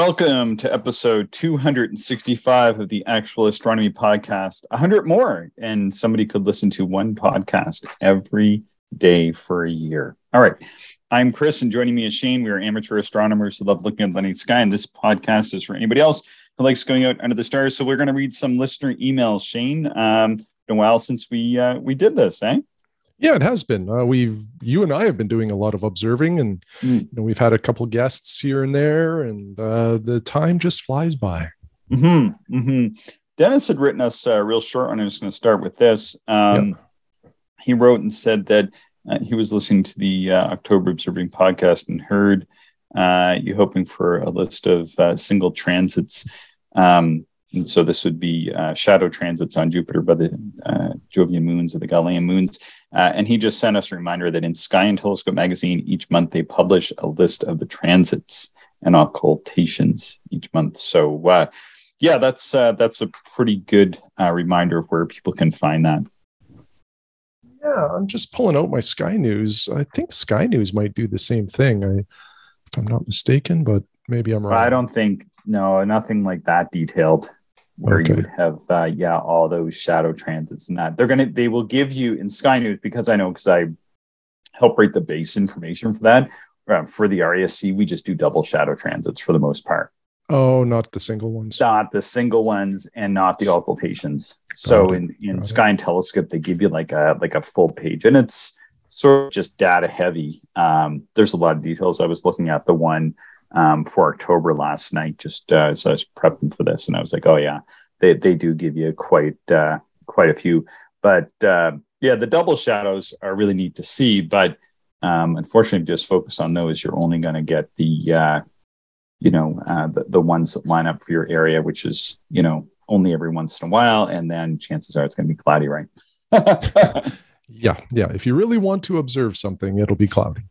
Welcome to episode 265 of the Actual Astronomy Podcast. 100 more, and somebody could listen to one podcast every day for a year. All right. I'm Chris, and joining me is Shane. We are amateur astronomers who love looking at the night sky, and this podcast is for anybody else who likes going out under the stars. So we're going to read some listener emails. Shane, um, been a while since we uh, we did this, eh? Yeah, it has been. Uh, we've you and I have been doing a lot of observing, and mm. you know, we've had a couple guests here and there, and uh, the time just flies by. Hmm. Hmm. Dennis had written us a real short one. I'm just going to start with this. Um, He wrote and said that uh, he was listening to the uh, October Observing podcast and heard uh, you hoping for a list of uh, single transits. Um, and so this would be uh, shadow transits on Jupiter by the uh, Jovian moons or the Galilean moons. Uh, and he just sent us a reminder that in Sky and Telescope magazine, each month they publish a list of the transits and occultations each month. So, uh, yeah, that's uh, that's a pretty good uh, reminder of where people can find that. Yeah, I'm just pulling out my Sky News. I think Sky News might do the same thing. I, if I'm not mistaken, but maybe I'm wrong. I don't think no, nothing like that detailed where okay. you would have uh, yeah all those shadow transits and that. They're gonna they will give you in sky news because i know because i help write the base information for that uh, for the RASC we just do double shadow transits for the most part. Oh not the single ones. Not the single ones and not the occultations. So in in sky and telescope they give you like a like a full page and it's sort of just data heavy. Um, there's a lot of details. I was looking at the one um, for October last night, just uh, as I was prepping for this, and I was like, oh yeah, they they do give you quite uh, quite a few, but uh, yeah, the double shadows are really neat to see, but um, unfortunately, just focus on those. You're only going to get the uh, you know uh, the the ones that line up for your area, which is you know only every once in a while, and then chances are it's going to be cloudy, right? yeah, yeah. If you really want to observe something, it'll be cloudy.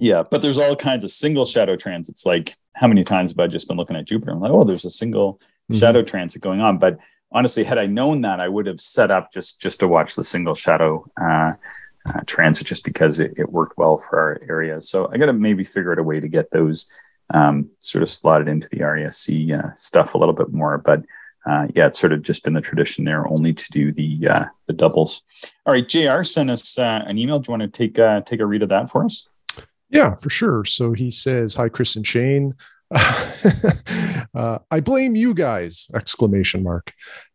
Yeah, but there's all kinds of single shadow transits. Like how many times have I just been looking at Jupiter? I'm like, oh, there's a single mm-hmm. shadow transit going on. But honestly, had I known that, I would have set up just just to watch the single shadow uh, uh, transit, just because it, it, worked well for our area. So I got to maybe figure out a way to get those um, sort of slotted into the RASC uh, stuff a little bit more. But uh, yeah, it's sort of just been the tradition there, only to do the uh, the doubles. All right, Jr. sent us uh, an email. Do you want to take take a read of that for us? Yeah, for sure. So he says, "Hi, Chris and Shane. uh, I blame you guys!" Exclamation mark.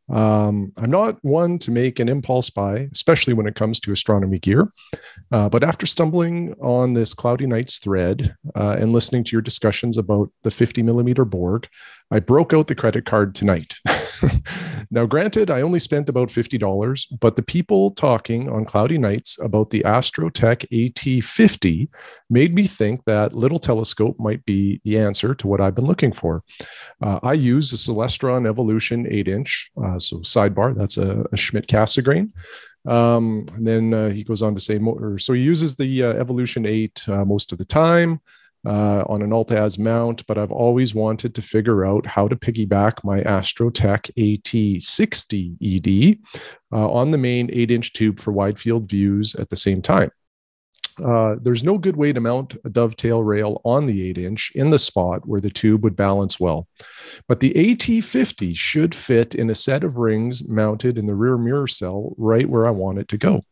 Um, I'm not one to make an impulse buy, especially when it comes to astronomy gear. Uh, but after stumbling on this Cloudy Nights thread uh, and listening to your discussions about the 50 millimeter Borg, I broke out the credit card tonight. now, granted, I only spent about $50, but the people talking on Cloudy Nights about the Astrotech AT50 made me think that little telescope might be the answer to what I've been looking for. Uh, I use the Celestron Evolution 8 inch, uh, so sidebar, that's a, a Schmidt Cassegrain. Um, and then uh, he goes on to say, so he uses the uh, Evolution 8 uh, most of the time uh, on an Altaz mount, but I've always wanted to figure out how to piggyback my Astrotech AT60 ED uh, on the main 8 inch tube for wide field views at the same time. Uh, there's no good way to mount a dovetail rail on the 8 inch in the spot where the tube would balance well. But the AT50 should fit in a set of rings mounted in the rear mirror cell right where I want it to go.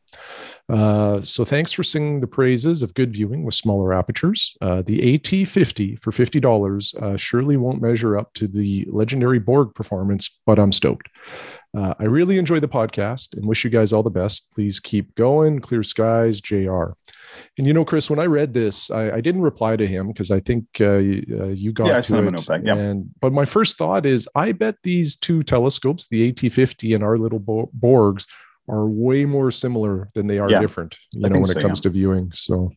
Uh, so thanks for singing the praises of good viewing with smaller apertures. Uh, the AT50 for $50 uh, surely won't measure up to the legendary Borg performance, but I'm stoked. Uh, I really enjoy the podcast and wish you guys all the best. Please keep going. Clear skies, JR. And you know, Chris, when I read this, I, I didn't reply to him because I think uh, you got yeah, to it. Back, yeah. And but my first thought is, I bet these two telescopes, the AT50 and our little Borgs, are way more similar than they are yeah, different you know when so, it comes yeah. to viewing so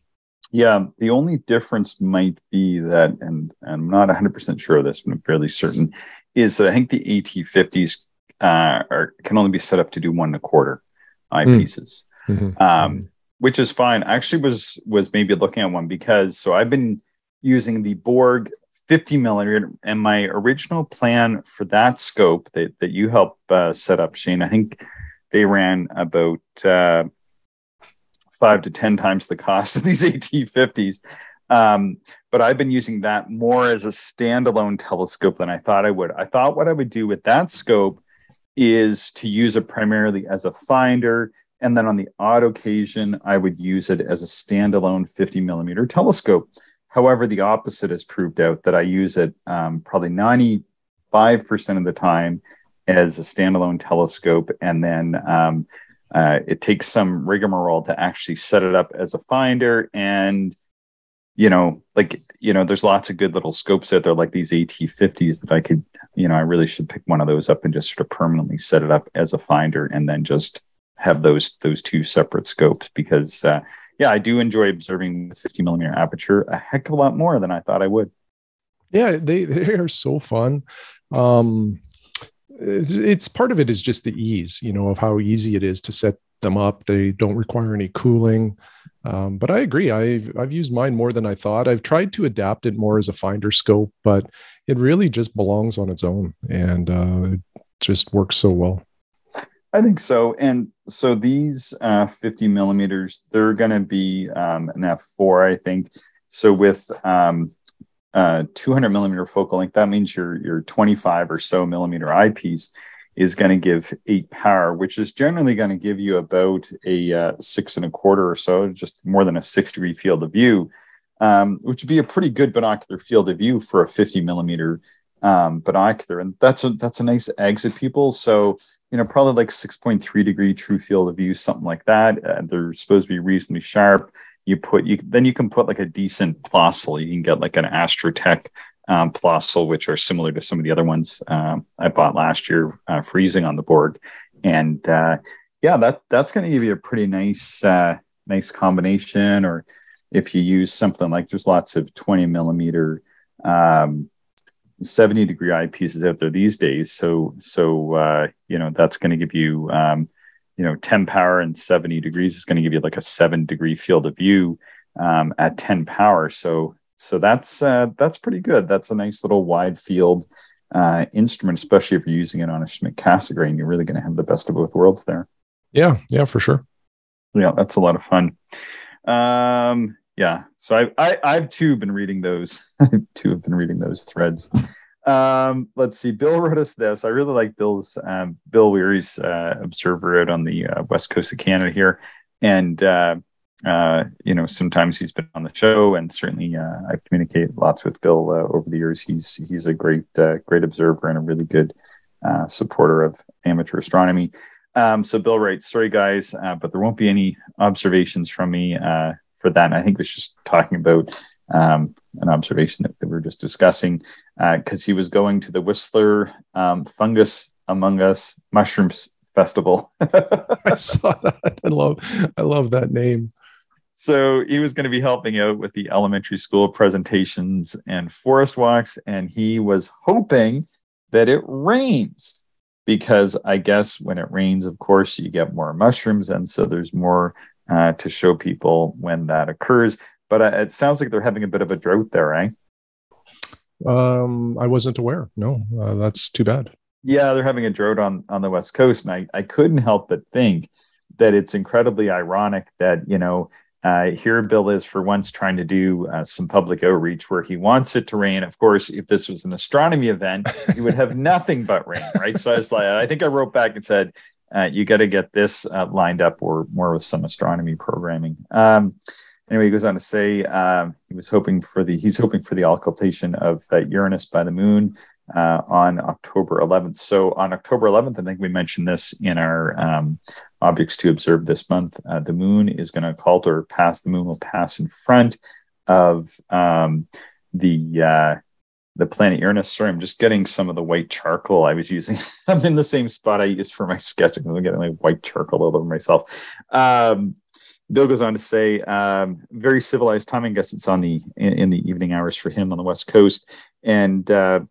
yeah the only difference might be that and, and i'm not 100% sure of this but i'm fairly certain is that i think the at50s uh, are, can only be set up to do one and a quarter eyepieces mm. mm-hmm. um, which is fine I actually was was maybe looking at one because so i've been using the borg 50 millimeter and my original plan for that scope that, that you helped uh, set up shane i think they ran about uh, five to ten times the cost of these AT50s. Um, but I've been using that more as a standalone telescope than I thought I would. I thought what I would do with that scope is to use it primarily as a finder. And then on the odd occasion, I would use it as a standalone 50 millimeter telescope. However, the opposite has proved out that I use it um, probably 95% of the time as a standalone telescope. And then um, uh, it takes some rigmarole to actually set it up as a finder. And, you know, like, you know, there's lots of good little scopes out there, like these AT50s that I could, you know, I really should pick one of those up and just sort of permanently set it up as a finder and then just have those those two separate scopes because uh, yeah, I do enjoy observing with 50 millimeter aperture a heck of a lot more than I thought I would. Yeah, they they are so fun. Um, it's, it's part of it is just the ease, you know, of how easy it is to set them up. They don't require any cooling. Um, but I agree. I've I've used mine more than I thought. I've tried to adapt it more as a finder scope, but it really just belongs on its own, and uh, it just works so well. I think so. And so these uh, 50 millimeters, they're going to be um, an f4, I think. So with um, uh, 200 millimeter focal length, that means your your 25 or so millimeter eyepiece is going to give eight power, which is generally going to give you about a uh, six and a quarter or so, just more than a six degree field of view, um, which would be a pretty good binocular field of view for a 50 millimeter um, binocular, and that's a that's a nice exit pupil. So you know, probably like 6.3 degree true field of view, something like that. Uh, they're supposed to be reasonably sharp. You put you then you can put like a decent Plössl. You can get like an Astrotech um, Plössl, which are similar to some of the other ones um, I bought last year, uh, freezing on the board. And uh, yeah, that that's going to give you a pretty nice uh, nice combination. Or if you use something like there's lots of 20 millimeter um, 70 degree eyepieces out there these days. So, so uh, you know, that's going to give you, um, you know, 10 power and 70 degrees is going to give you like a seven degree field of view um, at 10 power. So, so that's uh, that's pretty good. That's a nice little wide field uh, instrument, especially if you're using it on a Schmidt Cassegrain. You're really going to have the best of both worlds there. Yeah, yeah, for sure. Yeah, that's a lot of fun. Um, yeah so I, I i've too been reading those I've too have been reading those threads um let's see. Bill wrote us this. I really like bill's um, bill Weir's uh, observer out on the uh, west coast of canada here. And uh, uh, you know sometimes he's been on the show and certainly uh, i communicate lots with bill uh, over the years. He's he's a great great observer and a really good supporter of amateur astronomy. Um, so bill writes sorry guys but there won't be any observations from me for that. And I think was just talking about um, an observation that, that, we were just discussing because uh, he was going to the Whistler um, Fungus Among Us Mushrooms Festival. I saw that. I love, I love that name. So he was going to be helping out with the elementary school presentations and forest walks, and he was hoping that it rains because I guess when it rains, of course, you get more mushrooms, and so there's more uh, to show people when that occurs. But uh, it sounds like they're having a bit of a drought there, eh? Um, I wasn't aware. No, uh, that's too bad. Yeah, they're having a drought on on the west coast, and I I couldn't help but think that it's incredibly ironic that you know uh, here Bill is for once trying to do uh, some public outreach where he wants it to rain. Of course, if this was an astronomy event, he would have nothing but rain, right? So I was like, I think I wrote back and said, uh, you got to get this uh, lined up or more with some astronomy programming. Um, anyway, he goes on to say um, he was hoping for the he's hoping for the occultation of uh, Uranus by the moon uh, on October 11th. So on October 11th, I think we mentioned this in our um, objects to observe this month. Uh, the moon is going to occult or pass. The moon will pass in front of um, the uh, the planet Uranus. Sorry, I'm just getting some of the white charcoal I was using. I'm in the same spot I used for my sketching. I'm getting my white charcoal all over myself. Um, Bill goes on to say, um, very civilized time. I guess it's on the in, in, the evening hours for him on the West Coast, and uh,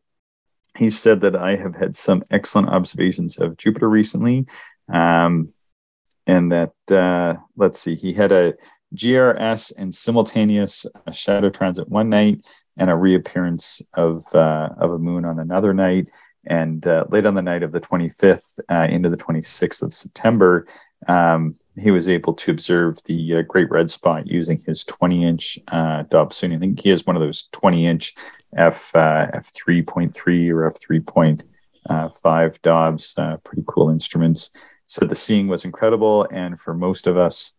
he said that I have had some excellent observations of Jupiter recently, um, and that uh, let's see, he had a GRS and simultaneous shadow transit one night and a reappearance of uh, of a moon on another night. And uh, late on the night of the 25th uh, into the 26th of September, um, he was able to observe the uh, great red spot using his 20 inch uh, Dobsonian. I think he has one of those 20 inch f uh, f 3.3 or f 3.5 Dobs. Uh, pretty cool instruments. So the seeing was incredible, and for most of us,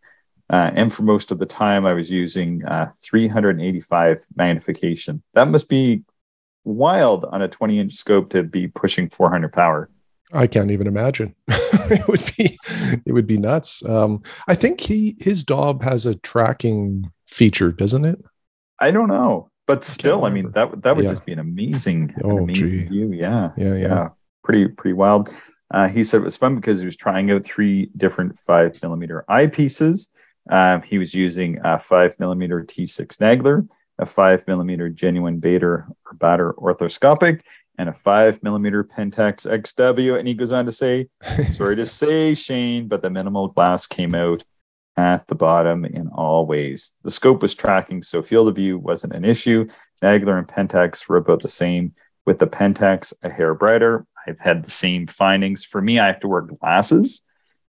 uh, and for most of the time, I was using uh, 385 magnification. That must be wild on a 20 inch scope to be pushing 400 power. I can't even imagine. it would be it would be nuts. Um, I think he his Dob has a tracking feature, doesn't it? I don't know, but still, I, I mean that that would yeah. just be an amazing, oh, an amazing view. Yeah, yeah, yeah, yeah. Pretty pretty wild. Uh, he said it was fun because he was trying out three different five millimeter eyepieces. Um, he was using a five millimeter T6 Nagler, a five millimeter genuine Baader or Batter orthoscopic, and a five millimeter Pentax XW. And he goes on to say, sorry to say, Shane, but the minimal glass came out at the bottom in all ways. The scope was tracking, so field of view wasn't an issue. Nagler and Pentax were about the same, with the Pentax a hair brighter. I've had the same findings. For me, I have to wear glasses.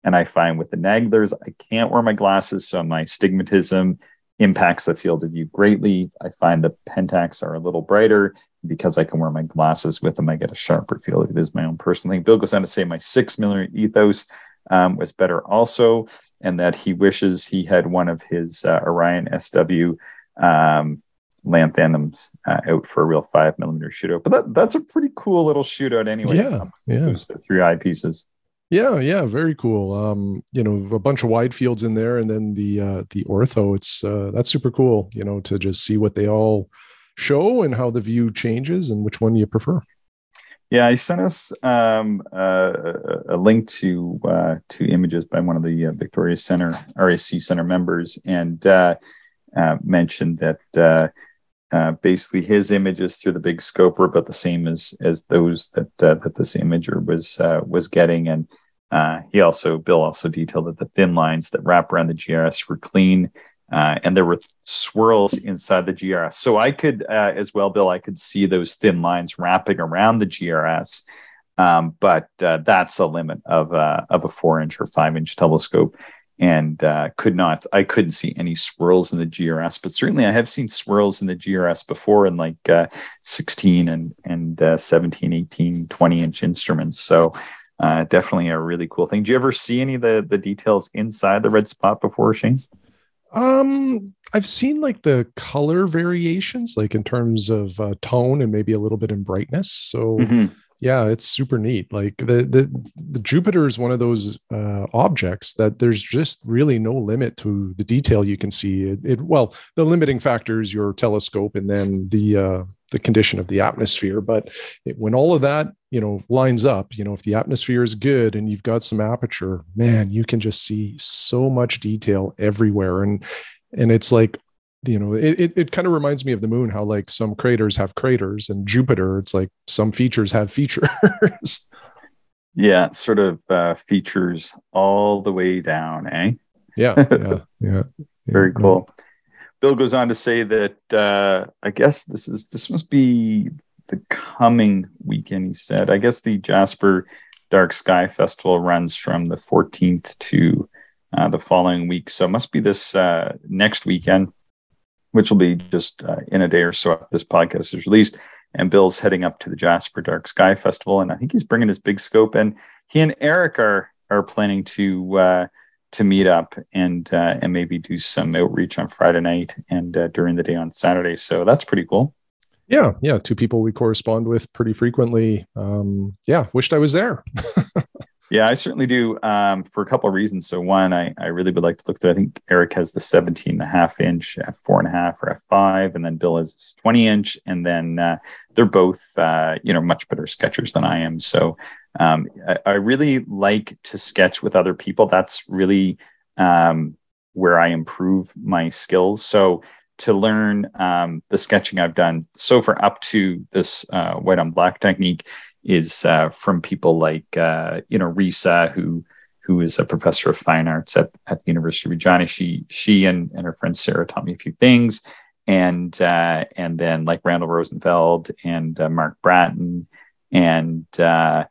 And I find with the Naglers, I can't wear my glasses, so my stigmatism impacts the field of view greatly. I find the Pentax are a little brighter because I can wear my glasses with them. I get a sharper field. It is my own personal thing. Bill goes on to say my six millimeter ethos um, was better also, and that he wishes he had one of his uh, Orion SW um, Lanthanums uh, out for a real five millimeter shootout. But that, that's a pretty cool little shootout anyway. Yeah, um, yeah. Those three eyepieces. Yeah, yeah, very cool. Um, you know, a bunch of wide fields in there, and then the uh, the ortho. It's uh, that's super cool. You know, to just see what they all show and how the view changes and which one do you prefer. Yeah, he sent us um, a link to uh, to images by one of the uh, Victoria Center RASC Center members, and uh, uh, mentioned that uh, basically his images through the big scope were about the same as as those that that this imager was uh, was getting, and he also Bill also detailed that the thin lines that wrap around the GRS were clean, uh, and there were swirls inside the GRS. So I could, uh, as well, Bill, I could see those thin lines wrapping around the GRS. Um, but uh, that's a limit of uh, of a four inch or five inch telescope, and uh, could not. I couldn't see any swirls in the GRS, but certainly I have seen swirls in the GRS before in like uh, 16 and and 17, 18, 20 inch instruments. So uh, definitely a really cool thing. Do you ever see any of the the details inside the red spot before, Shane? Um, I've seen like the color variations, like in terms of uh, tone and maybe a little bit in brightness. So. Mm-hmm. Yeah, it's super neat. Like the the the Jupiter is one of those uh, objects that there's just really no limit to the detail you can see. It, it well, the limiting factor is your telescope, and then the uh, the condition of the atmosphere. But it, when all of that, you know, lines up, you know, if the atmosphere is good and you've got some aperture, man, you can just see so much detail everywhere. And and it's like, you know, it, it, it kind of reminds me of the moon, how like some craters have craters and Jupiter, it's like some features have features. yeah, sort of uh, features all the way down, eh? Yeah, yeah, yeah. Very cool. Bill goes on to say that uh, I guess this is this must be the coming weekend. He said, I guess the Jasper Dark Sky Festival runs from the 14th to uh, the following week, so it must be this uh, next weekend, which will be just uh, in a day or so after this podcast is released. And Bill's heading up to the Jasper Dark Sky Festival, and I think he's bringing his big scope. And he and Eric are are planning to uh, to meet up and uh, and maybe do some outreach on Friday night and uh, during the day on Saturday. So that's pretty cool. Yeah, yeah, two people we correspond with pretty frequently. Um, yeah, wished I was there. yeah, I certainly do um, for a couple of reasons. So one, I, I really would like to look through. I think Eric has the 17 and a half inch f four and a half or f5, and then Bill has 20 inch, and then uh, they're both uh, you know much better sketchers than I am. So um, I, I, really like to sketch with other people. That's really um, where I improve my skills. So to learn um, the sketching I've done so far up to this uh, white on black technique is uh, from people like uh, you know Risa, who who is a professor of fine arts at, at the University of Regina. She she and, and her friend Sarah taught me a few things, and uh, and then like Randall Rosenfeld and uh, Mark Bratton and uh,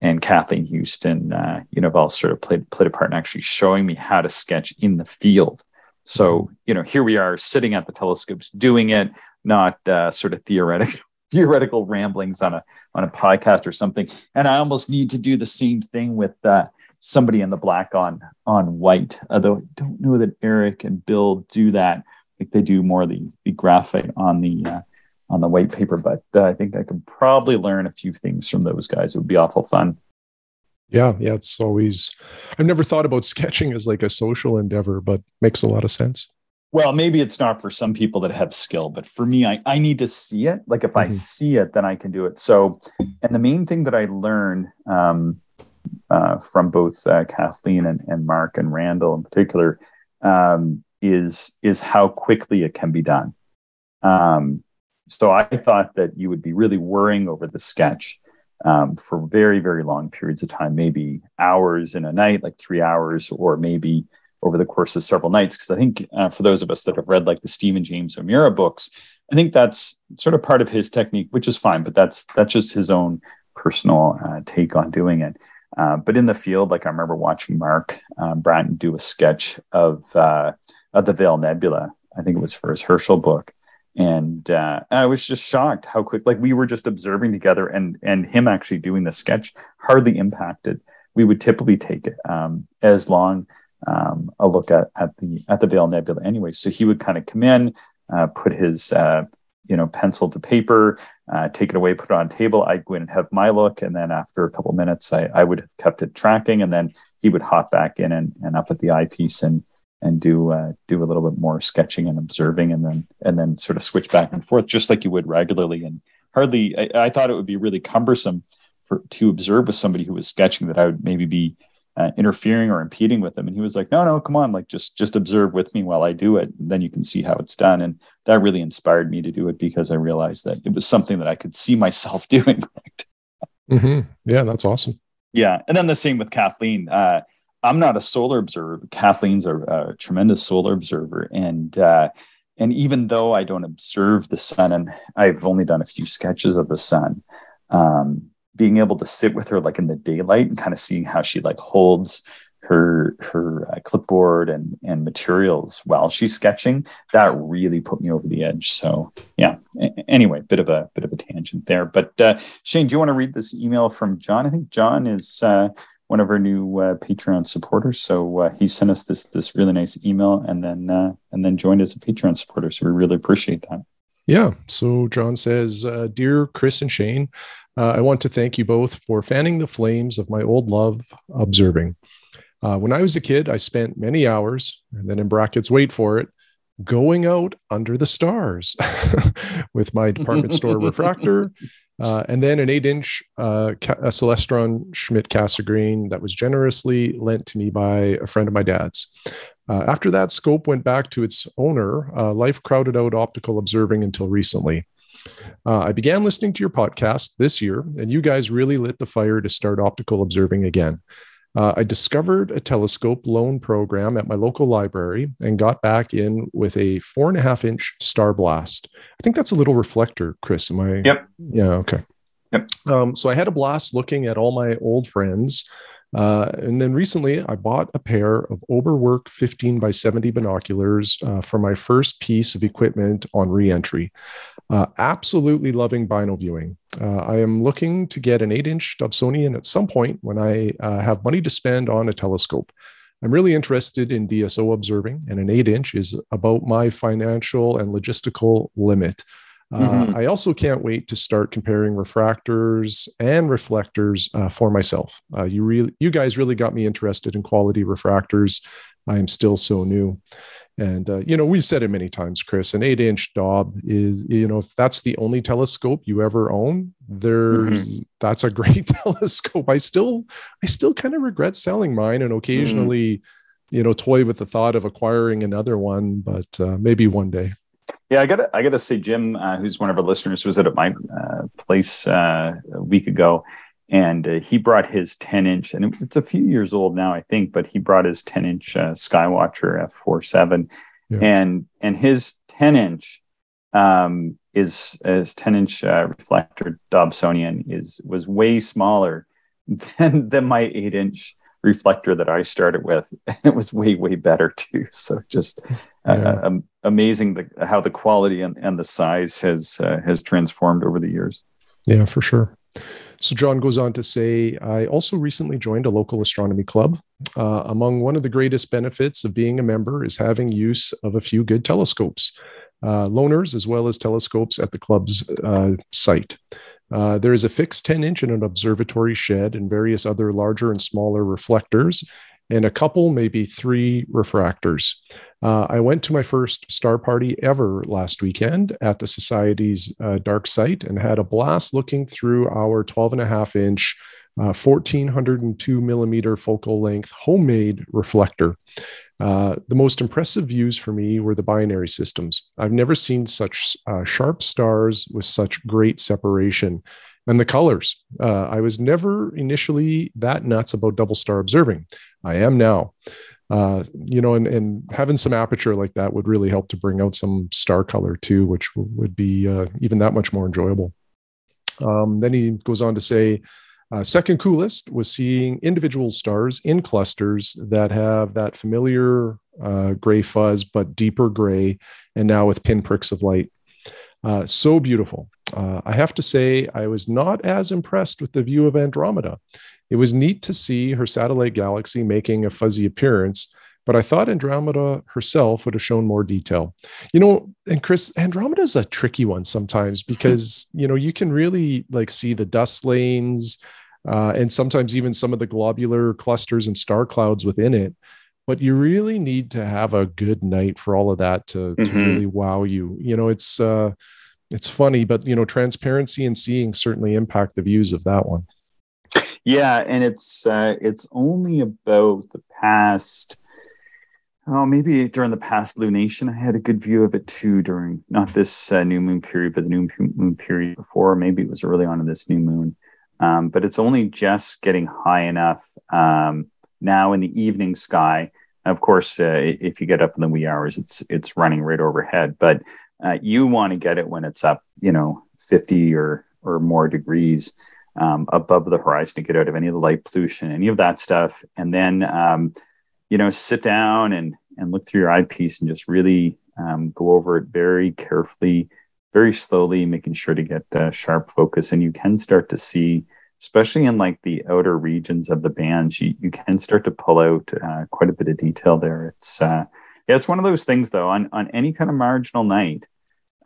and Kathleen Houston, you know, have all sort of played played a part in actually showing me how to sketch in the field. So, you know, here we are sitting at the telescopes doing it, not uh, sort of theoretical theoretical ramblings on a on a podcast or something. And I almost need to do the same thing with uh, somebody in the black on on white. Although I don't know that Eric and Bill do that. Like they do more the the graphite on the uh, on the white paper. But uh, I think I could probably learn a few things from those guys. It would be awful fun. Yeah, yeah, it's always. I've never thought about sketching as like a social endeavor, but makes a lot of sense. Well, maybe it's not for some people that have skill, but for me, I, I need to see it. Like if mm-hmm. I see it, then I can do it. So, and the main thing that I learned um, uh, from both uh, Kathleen and, and Mark and Randall in particular um, is is how quickly it can be done. Um, so I thought that you would be really worrying over the sketch um, for very, very long periods of time, maybe hours in a night, like three hours, or maybe over the course of several nights. Because I think uh, for those of us that have read like the Stephen James O'Meara books, I think that's sort of part of his technique, which is fine, but that's that's just his own personal uh, take on doing it. Uh, but in the field, like I remember watching Mark uh, Bratton do a sketch of uh, of the Veil Nebula. I think it was for his Herschel book, and uh, I was just shocked how quick. Like we were just observing together, and and him actually doing the sketch hardly impacted. We would typically take um, as long um, a look at at the at the Veil Nebula anyway. So he would kind of come in, uh, put his uh, you know pencil to paper, uh, take it away, put it on table. I'd go in and have my look, and then after a couple minutes, I, I would have kept it tracking, and then he would hop back in and, and up at the eyepiece and and do uh, do a little bit more sketching and observing, and then and then sort of switch back and forth, just like you would regularly. And hardly, I, I thought it would be really cumbersome for, to observe with somebody who was sketching that I would maybe be uh, interfering or impeding with them. And he was like, "No, no, come on, like just just observe with me while I do it. then you can see how it's done." And that really inspired me to do it because I realized that it was something that I could see myself doing. mm-hmm. Yeah, that's awesome. Yeah, and then the same with Kathleen. Uh, I'm not a solar observer. Kathleen's a, a tremendous solar observer, and uh, and even though I don't observe the sun, and I've only done a few sketches of the sun, um, being able to sit with her like in the daylight and kind of seeing how she like holds her her uh, clipboard and and materials while she's sketching that really put me over the edge. So yeah a- anyway bit of a bit of a tangent there. But uh, shane do you want to read this email from john? I think john is uh, one of our new uh, Patreon supporters. So uh, he sent us this this really nice email, and then uh, and then joined as a Patreon supporter. So we really appreciate that. Yeah. So John says, uh, "Dear Chris and Shane, uh, I want to thank you both for fanning the flames of my old love observing. Uh, when I was a kid, I spent many hours, and then in brackets, wait for it." Going out under the stars with my department store refractor uh, and then an eight inch uh, Celestron Schmidt Cassegrain that was generously lent to me by a friend of my dad's. Uh, after that scope went back to its owner, uh, life crowded out optical observing until recently. Uh, I began listening to your podcast this year, and you guys really lit the fire to start optical observing again. Uh, I discovered a telescope loan program at my local library and got back in with a four and a half inch StarBlast. I think that's a little reflector, Chris. Am I? Yep. Yeah. Okay. Yep. Um, so I had a blast looking at all my old friends. Uh, and then recently, I bought a pair of Oberwerk 15 by 70 binoculars uh, for my first piece of equipment on reentry. Uh, absolutely loving bino viewing. Uh, I am looking to get an 8 inch Dobsonian at some point when I uh, have money to spend on a telescope. I'm really interested in DSO observing, and an 8 inch is about my financial and logistical limit. Uh, mm-hmm. I also can't wait to start comparing refractors and reflectors uh, for myself. Uh, you really, you guys really got me interested in quality refractors. I am still so new, and uh, you know we've said it many times, Chris. An eight-inch Dob is, you know, if that's the only telescope you ever own, there's mm-hmm. that's a great telescope. I still, I still kind of regret selling mine, and occasionally. Mm-hmm you know toy with the thought of acquiring another one but uh, maybe one day yeah, I gotta I gotta say, Jim, uh, who's one of our listeners, was at my uh, place uh, a week ago, and uh, he brought his 10 inch, and it's a few years old now, I think, but he brought his 10 inch uh, Skywatcher f47, yeah. and and his 10 inch um, is his 10 inch uh, reflector Dobsonian is was way smaller than than my eight inch reflector that I started with, and it was way way better too. So just uh, yeah. um, amazing the, how the quality and, and the size has uh, has transformed over the years. Yeah, for sure. So John goes on to say, I also recently joined a local astronomy club. Uh, among one of the greatest benefits of being a member is having use of a few good telescopes, uh, loaners as well as telescopes at the club's uh, site. Uh, there is a fixed 10 inch in an observatory shed and various other larger and smaller reflectors, and a couple, maybe three refractors. Uh, I went to my first star party ever last weekend at the Society's uh, dark site and had a blast looking through our 12 and a half inch, uh, 1402 millimeter focal length homemade reflector. Uh, the most impressive views for me were the binary systems. I've never seen such uh, sharp stars with such great separation. And the colors. Uh, I was never initially that nuts about double star observing. I am now. Uh, you know, and, and having some aperture like that would really help to bring out some star color too, which w- would be uh, even that much more enjoyable. Um, then he goes on to say, uh, second coolest was seeing individual stars in clusters that have that familiar uh, gray fuzz, but deeper gray, and now with pinpricks of light. Uh, so beautiful. Uh, I have to say, I was not as impressed with the view of Andromeda. It was neat to see her satellite galaxy making a fuzzy appearance, but I thought Andromeda herself would have shown more detail. You know, and Chris, Andromeda is a tricky one sometimes because, you know, you can really like see the dust lanes, uh, and sometimes even some of the globular clusters and star clouds within it. But you really need to have a good night for all of that to, mm-hmm. to really wow you. You know, it's uh, it's funny, but you know, transparency and seeing certainly impact the views of that one. Yeah, and it's uh, it's only about the past. Oh, maybe during the past lunation, I had a good view of it too. During not this uh, new moon period, but the new moon period before. Maybe it was early on in this new moon um, but it's only just getting high enough um, now in the evening sky. Of course, uh, if you get up in the wee hours, it's it's running right overhead. But uh, you want to get it when it's up, you know, fifty or or more degrees um, above the horizon to get out of any of the light pollution, any of that stuff, and then um, you know sit down and and look through your eyepiece and just really um, go over it very carefully very slowly, making sure to get uh, sharp focus. And you can start to see, especially in like the outer regions of the bands, you, you can start to pull out uh, quite a bit of detail there. It's uh, yeah, it's one of those things though. On on any kind of marginal night,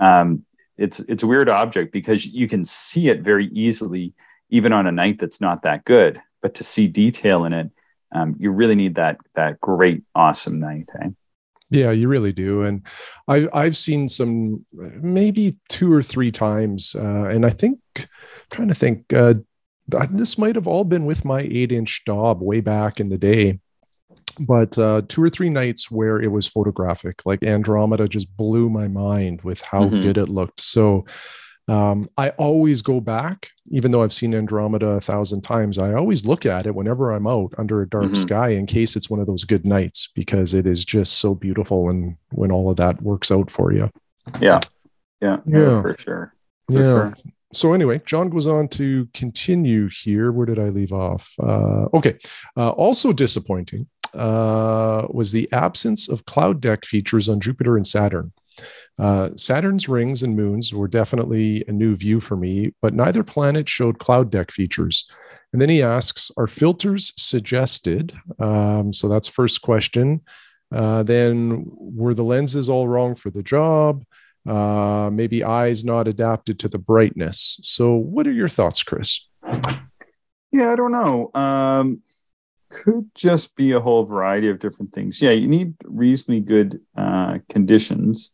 um, it's it's a weird object because you can see it very easily, even on a night that's not that good. But to see detail in it, um, you really need that that great, awesome night. Eh? Yeah, you really do, and I've I've seen some maybe two or three times, uh, and I think I'm trying to think uh, this might have all been with my eight inch Dob way back in the day, but uh, two or three nights where it was photographic, like Andromeda, just blew my mind with how mm-hmm. good it looked. So um, I always go back, even though I've seen Andromeda a thousand times. I always look at it whenever I'm out under a dark mm-hmm. sky in case it's one of those good nights because it is just so beautiful when when all of that works out for you. Yeah, yeah, yeah, for sure. For yeah. Sure. So anyway, John goes on to continue here. Where did I leave off? Uh, okay. Uh, also disappointing uh, was the absence of cloud deck features on Jupiter and Saturn. Uh, Saturn's rings and moons were definitely a new view for me, but neither planet showed cloud deck features. And then he asks, Are filters suggested? Um, so that's first question. Uh, then were the lenses all wrong for the job? Uh, maybe eyes not adapted to the brightness. So, what are your thoughts, Chris? Yeah, I don't know. Um, could just be a whole variety of different things. Yeah, you need reasonably good uh, conditions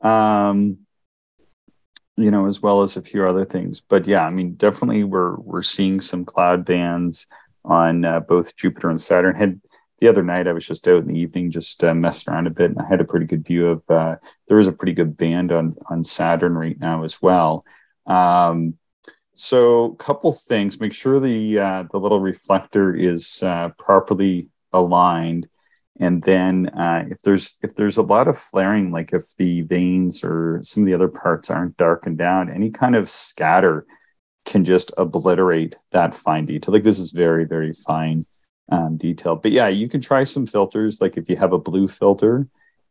um, you know, as well as a few other things. But yeah, I mean, definitely we're we're seeing some cloud bands on uh, both Jupiter and Saturn. Had the other night I was just out in the evening, just uh, around a bit, and I had a pretty good view of. Uh, there is a pretty good band on on Saturn right now as well. Um, so, couple things: make sure the uh, the little reflector is uh, properly aligned and then uh, if there's if there's a lot of flaring like if the vanes or some of the other parts aren't darkened down any kind of scatter can just obliterate that fine detail. Like this is very, very fine um, detail. But yeah, you can try some filters. Like if you have a blue filter,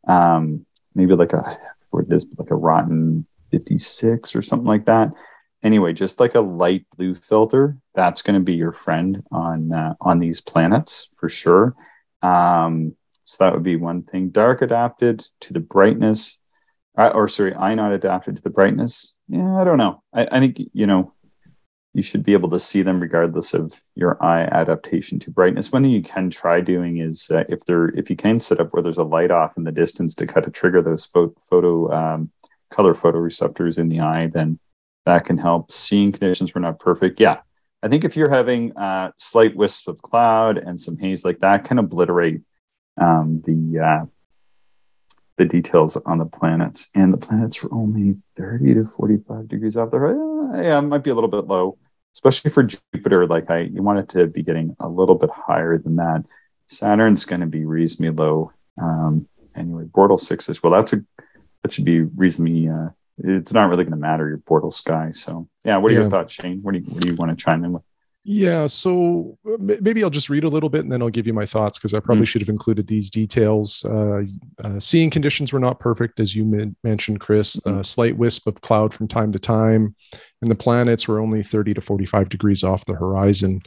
um, maybe like a what is, like a Wratten 56 or something like that. Anyway, just like a light blue filter, that's going to be your friend on uh, on these planets for sure. Um, so that would be one thing. Dark adapted to the brightness, or sorry, I not adapted to the brightness. Yeah, I don't know. I, I think you know you should be able to see them regardless of your eye adaptation to brightness. One thing you can try doing is uh, if there if you can set up where there's a light off in the distance to kind of trigger those photo, photo um, color photoreceptors in the eye, then that can help. Seeing conditions were not perfect. Yeah, I think if you're having uh, slight wisps of cloud and some haze like that, can obliterate um, the uh, the details on the planets. And the planets were only 30 to 45 degrees off the horizon. Yeah, it might be a little bit low especially for Jupiter, like I you want it to be getting a little bit higher than that. Saturn's going to be reasonably low. Um, anyway, Bortle six as well. That's a that should be reasonably. Uh, it's not really going to matter your Bortle sky. So yeah, what are yeah. your thoughts, Shane? What do you what do you want to chime in with? Yeah, so uh, maybe I'll just read a little bit and then I'll give you my thoughts because I probably mm. should have included these details. Uh, uh, seeing conditions were not perfect, as you mentioned, Chris. Mm-hmm. slight wisp of cloud from time to time, and the planets were only 30 to 45 degrees off the horizon.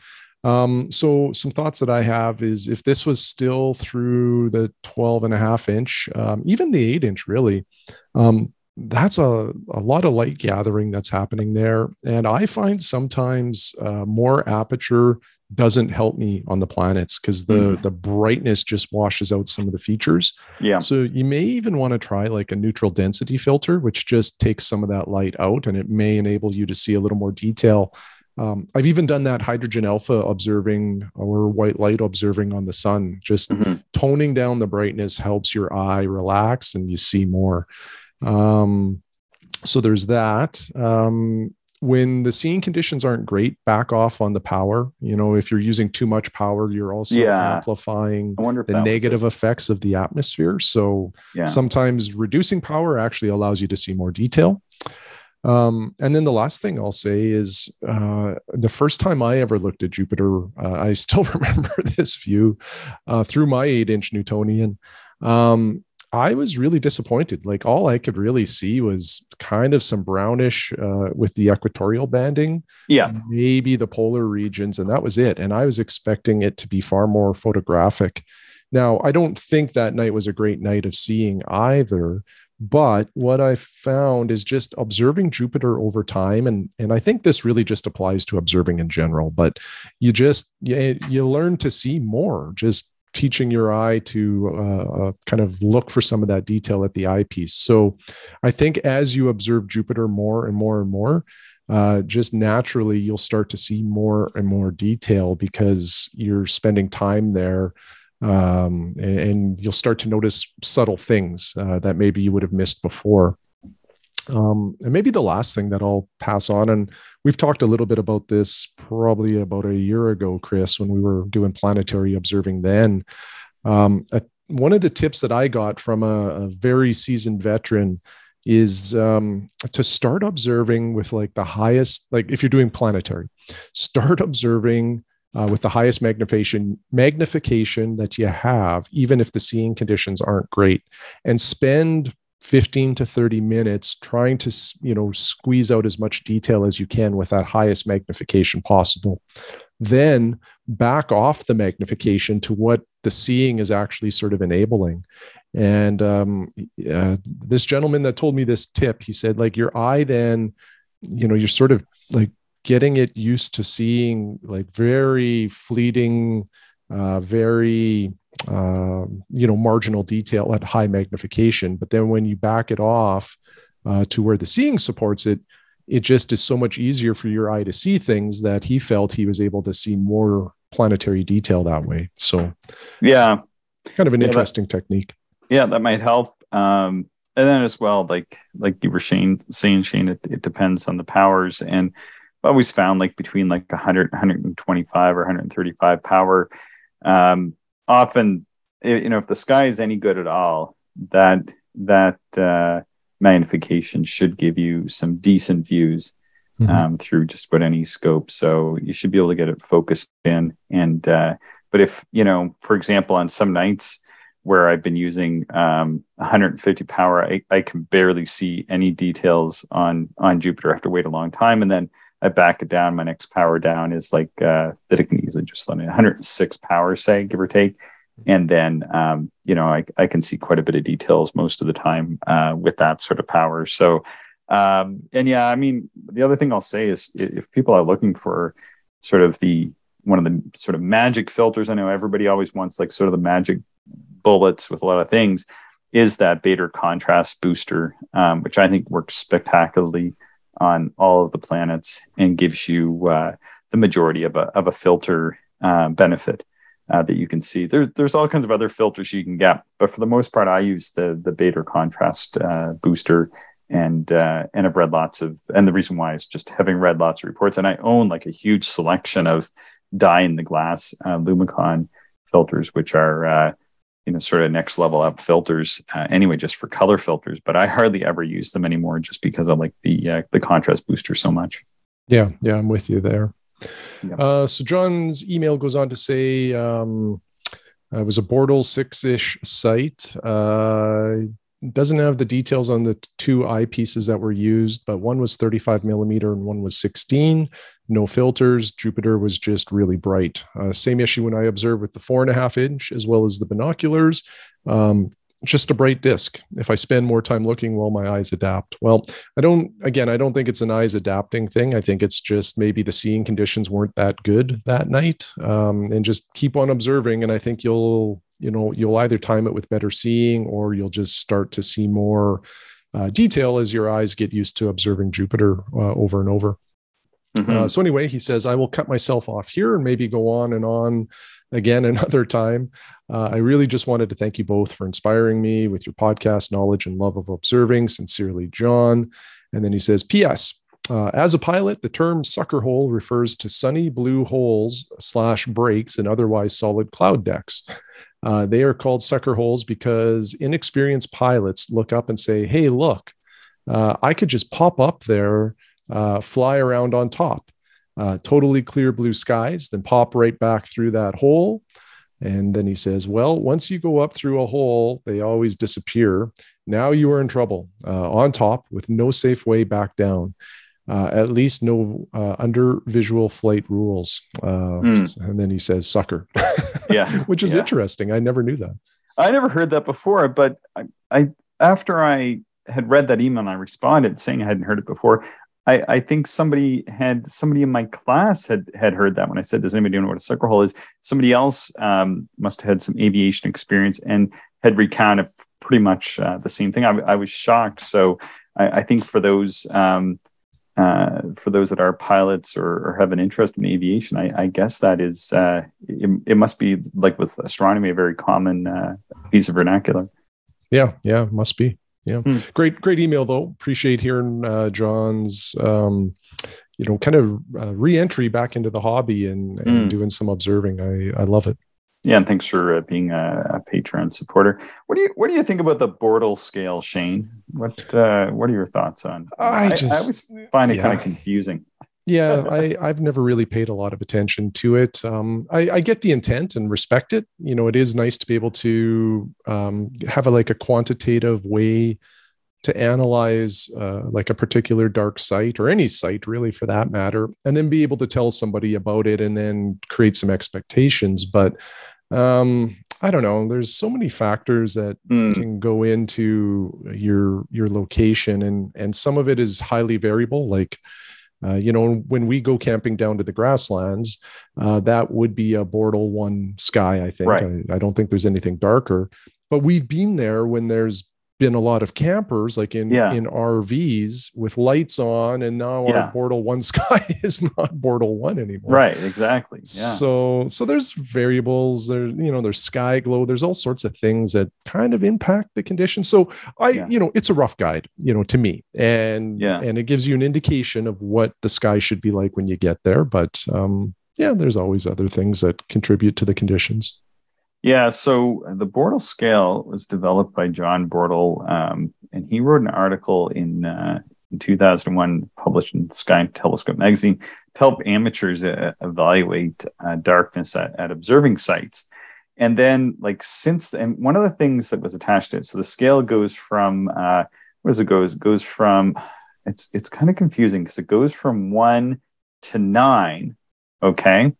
Um, so, some thoughts that I have is if this was still through the 12 and a half inch, um, even the eight inch, really, um, that's a, a lot of light gathering that's happening there. And I find sometimes uh, more aperture doesn't help me on the planets because the mm. the brightness just washes out some of the features. Yeah. So you may even want to try like a neutral density filter, which just takes some of that light out and it may enable you to see a little more detail. Um, I've even done that hydrogen alpha observing or white light observing on the sun. Just mm-hmm. toning down the brightness helps your eye relax and you see more. Um, so there's that. Um, when the seeing conditions aren't great, back off on the power. You know, if you're using too much power, you're also yeah. amplifying the negative effects of the atmosphere. So yeah. sometimes reducing power actually allows you to see more detail. Um, and then the last thing I'll say is uh, the first time I ever looked at Jupiter, uh, I still remember this view uh, through my eight inch Newtonian. Um, I was really disappointed. Like all I could really see was kind of some brownish uh, with the equatorial banding. Yeah. Maybe the polar regions, and that was it. And I was expecting it to be far more photographic. Now, I don't think that night was a great night of seeing either. But what I found is just observing Jupiter over time, and and I think this really just applies to observing in general. But you just you, you learn to see more just teaching your eye to uh, uh, kind of look for some of that detail at the eyepiece. So I think as you observe Jupiter more and more and more, uh, just naturally you'll start to see more and more detail because you're spending time there. Um, and, and, you'll start to notice subtle things uh, that maybe you would have missed before. Um, and maybe the last thing that I'll pass on, and we've talked a little bit about this probably about a year ago, Chris, when we were doing planetary observing then. Um, a, one of the tips that I got from a, a very seasoned veteran is um, to start observing with like the highest, like if you're doing planetary, start observing uh, with the highest magnification magnification that you have, even if the seeing conditions aren't great, and spend 15 to 30 minutes trying to you know squeeze out as much detail as you can with that highest magnification possible. Then back off the magnification to what the seeing is actually sort of enabling. And um, uh, this gentleman that told me this tip he said like your eye then you know you're sort of like getting it used to seeing like very fleeting uh, very uh, you know marginal detail at high magnification. But then when you back it off uh, to where the seeing supports it it just is so much easier for your eye to see things that he felt he was able to see more planetary detail that way. So yeah. kind of an yeah, interesting that, technique. Yeah that might help. Um, and then as well like like you were saying saying shane it, it depends on the powers. And I've always found like between like 100 125 or 135 power um, often, you know, if the sky is any good at all, that that uh, magnification should give you some decent views. mm-hmm. um, through just about any scope. So you should be able to get it focused in. And uh, but if you know, for example, on some nights where I've been using um, 150 power, I, I can barely see any details on on Jupiter. I have to wait a long time, and then I back it down. My next power down is like uh, that. I can easily just let me 106 power, say, give or take, and then um, you know I, I can see quite a bit of details most of the time uh, with that sort of power. So, um, and yeah, I mean, the other thing I'll say is if people are looking for sort of the one of the sort of magic filters, I know everybody always wants like sort of the magic bullets with a lot of things is that Baader contrast booster, um, which I think works spectacularly on all of the planets and gives you uh, the majority of a, of a filter uh, benefit uh, that you can see. There's there's all kinds of other filters you can get, but for the most part, I use the the Baader contrast uh, booster, and uh, and I've read lots of. And the reason why is just having read lots of reports, and I own like a huge selection of dye in the glass uh, Lumicon filters, which are you know sort of next level up filters uh, anyway just for color filters but i hardly ever use them anymore just because i like the uh, the contrast booster so much yeah yeah i'm with you there yeah. uh, so john's email goes on to say um, it was a bortle 6-ish site uh, doesn't have the details on the two eyepieces that were used, but one was 35 millimeter and one was 16. No filters. Jupiter was just really bright. Uh, same issue when I observed with the four and a half inch as well as the binoculars. Um, just a bright disc. If I spend more time looking, well, my eyes adapt. Well, I don't, again, I don't think it's an eyes adapting thing. I think it's just maybe the seeing conditions weren't that good that night. Um, and just keep on observing. And I think you'll, you know, you'll either time it with better seeing or you'll just start to see more uh, detail as your eyes get used to observing Jupiter uh, over and over. Mm-hmm. Uh, so anyway, he says, I will cut myself off here and maybe go on and on again another time. Uh, I really just wanted to thank you both for inspiring me with your podcast knowledge and love of observing. Sincerely, John. And then he says, P.S. Uh, as a pilot, the term sucker hole refers to sunny blue holes slash breaks in otherwise solid cloud decks. Uh, they are called sucker holes because inexperienced pilots look up and say, Hey, look, uh, I could just pop up there, uh, fly around on top uh, totally clear blue skies, then pop right back through that hole. And then he says, Well, once you go up through a hole, they always disappear. Now you are in trouble uh, on top with no safe way back down. Uh, at least no uh, under visual flight rules. Mm. And then he says, sucker. yeah. Which is yeah. interesting. I never knew that. I never heard that before, but I, I after I had read that email and I responded saying I hadn't heard it before, I, I think somebody had somebody in my class had had heard that when I said, "Does anybody know what a sucker hole is?" Somebody else um, must have had some aviation experience and had recounted pretty much uh, the same thing. I, I was shocked. So I, I think for those um, uh, for those that are pilots or, or, have an interest in aviation, I, I guess that is uh, it, it, must be like with astronomy a very common uh, piece of vernacular. Yeah, yeah, must be. Yeah, mm. great, great email though. Appreciate hearing uh, John's, um, you know, kind of uh, re-entry back into the hobby and, and mm. doing some observing. I I love it. Yeah, and thanks for uh, being a, a, Patreon supporter. What do you What do you think about the Bortle scale, Shane? What uh, What are your thoughts on? I, I just I always find it yeah. kind of confusing yeah I, i've never really paid a lot of attention to it. Um, I, I, get the intent and respect it. You know it is nice to be able to um, have a like a quantitative way to analyze uh, like a particular dark site or any site really for that matter and then be able to tell somebody about it and then create some expectations. But um, i don't know. There's so many factors that mm. can go into your your location and and some of it is highly variable like uh, you know, when we go camping down to the grasslands, uh, that would be a Bortle one sky. I think. Right. I, I, don't think there's anything darker, but we've been there when there's been a lot of campers like in yeah. in RVs with lights on and now yeah. our Bortle 1 sky is not Bortle 1 anymore. Right, exactly. Yeah. So so there's variables there you know there's sky glow there's all sorts of things that kind of impact the conditions. So I yeah. you know it's a rough guide, you know, to me. And yeah. and it gives you an indication of what the sky should be like when you get there, but um yeah, there's always other things that contribute to the conditions. Yeah, so the Bortle scale was developed by John Bortle, um, and he wrote an article in uh, in 2001, published in Sky Telescope magazine, to help amateurs uh, evaluate uh, darkness at, at, observing sites. And then, like since, and one of the things that was attached to it, so the scale goes from, uh, does it goes? Goes from, it's it's kind of confusing because it goes from one to nine, okay,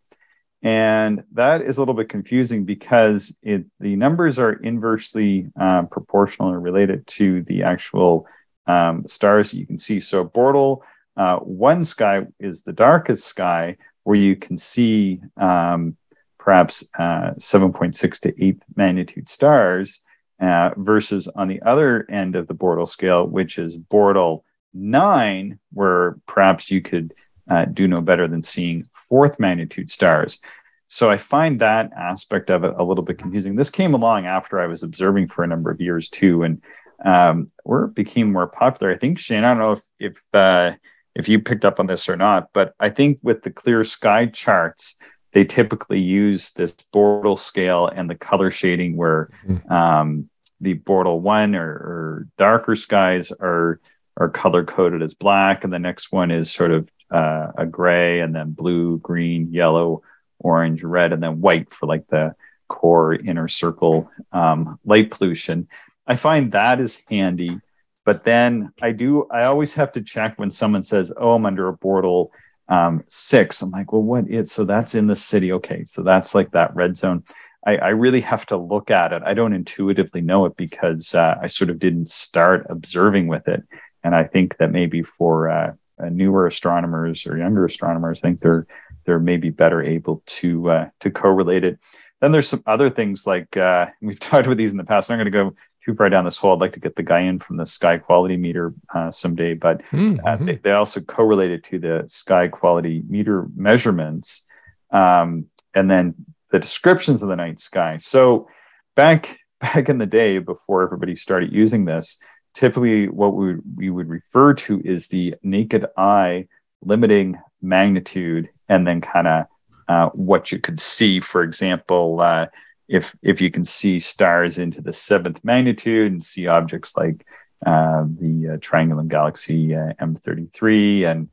and that is a little bit confusing because it the numbers are inversely uh, proportional or related to the actual um, stars that you can see. So Bortle uh, one sky is the darkest sky where you can see um, perhaps uh, 7.6 to 8 magnitude stars uh, versus on the other end of the Bortle scale, which is Bortle 9, where perhaps you could uh, do no better than seeing fourth magnitude stars. So I find that aspect of it a little bit confusing. This came along after I was observing for a number of years too, and um, where it became more popular. I think Shane, I don't know if if uh, if you picked up on this or not, but I think with the clear sky charts, they typically use this Bortle scale and the color shading where mm-hmm. um, the Bortle one or, or, darker skies are are color coded as black, and the next one is sort of uh, a gray, and then blue, green, yellow, orange, red, and then white for like the core inner circle um, light pollution. I find that is handy. But then I do, I always have to check when someone says, Oh, I'm under a Bortle um, six. I'm like, Well, what is so that's in the city? Okay. So that's like that red zone. I, I really have to look at it. I don't intuitively know it because uh, I sort of didn't start observing with it. And I think that maybe for uh, uh, newer astronomers or younger astronomers, think they're they're maybe better able to uh, to correlate it. Then there's some other things like uh, we've talked about these in the past. I'm going to go too far down this hole. I'd like to get the guy in from the sky quality meter uh, someday, but mm-hmm. uh, they, they, also correlated to the sky quality meter measurements um, and then the descriptions of the night sky. So back back in the day, before everybody started using this, typically what we, we would refer to is the naked eye limiting magnitude and then kind of uh, what you could see. For example, uh, if if you can see stars into the seventh magnitude and see objects like uh, the uh, Triangulum Galaxy uh, M33 and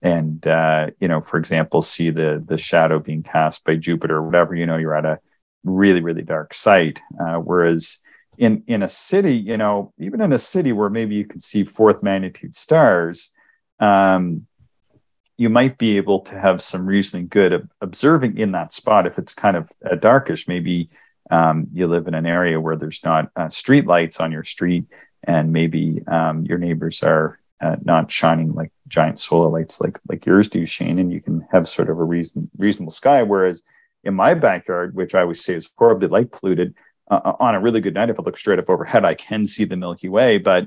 and uh, you know, for example, see the the shadow being cast by Jupiter or whatever, you know, you're at a really really dark site. Uh, whereas in in a city, you know, even in a city where maybe you can see fourth magnitude stars, um, you might be able to have some reasoning good observing in that spot. If it's kind of uh, darkish maybe um, you live in an area where there's not uh, street lights on your street and maybe um, your neighbors are uh, not shining like giant solar lights like like yours do shane and you can have sort of a reason reasonable sky. Whereas in my backyard which i always say is horribly light polluted uh, on a really good night if i look straight up overhead i can see the milky way but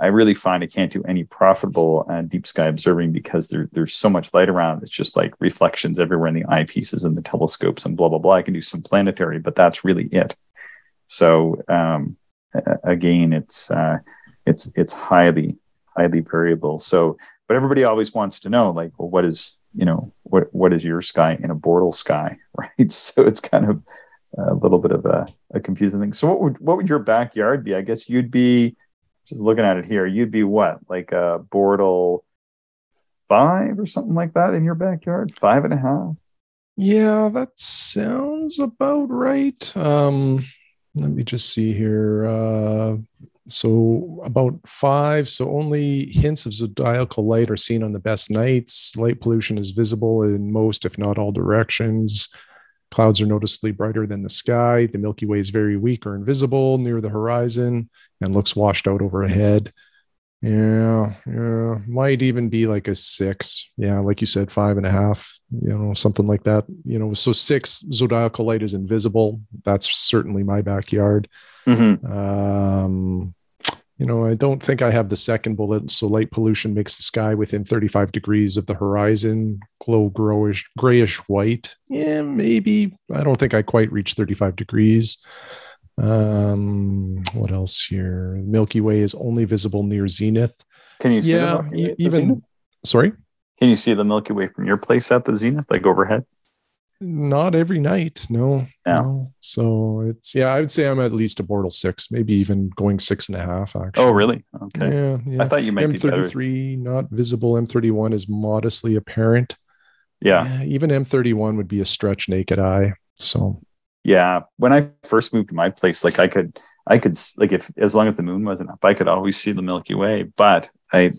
I really find I can't do any profitable uh, deep sky observing because there, there's so much light around. It's just like reflections everywhere in the eyepieces and the telescopes and blah blah blah. I can do some planetary, but that's really it. So um, again, it's uh, it's it's highly highly variable. So, but everybody always wants to know, like, well, what is you know what what is your sky in a Bortle sky, right? So it's kind of a little bit of a, a confusing thing. So what would what would your backyard be? I guess you'd be just looking at it here, you'd be what, like a Bortle five or something like that in your backyard? Five and a half? Yeah, that sounds about right. Um, let me just see here. Uh, so about five. So only hints of zodiacal light are seen on the best nights. Light pollution is visible in most, if not all, directions. Clouds are noticeably brighter than the sky. The Milky Way is very weak or invisible near the horizon and looks washed out overhead. Yeah, yeah, might even be like a six. Yeah, like you said, five and a half, you know, something like that. You know, so six zodiacal light is invisible. That's certainly my backyard. Mm-hmm. Um, you know, I don't think I have the second bullet. So light pollution makes the sky within 35 degrees of the horizon glow grayish, grayish white. Yeah, maybe. I don't think I quite reach 35 degrees. Um, what else here? Milky Way is only visible near zenith. Can you see yeah, even sorry? Can you see the Milky Way from your place at the zenith, like overhead? Not every night, no, Yeah. no. So it's yeah, I would say I'm at least a Bortle six, maybe even going six and a half. Actually. Oh, really? Okay. Yeah, yeah. I thought you might be better. M33 not visible. M31 is modestly apparent. Yeah. even M31 would be a stretch naked eye. So Yeah. When I first moved to my place, like I could, I could like if as long as the moon wasn't up, I could always see the Milky Way. But I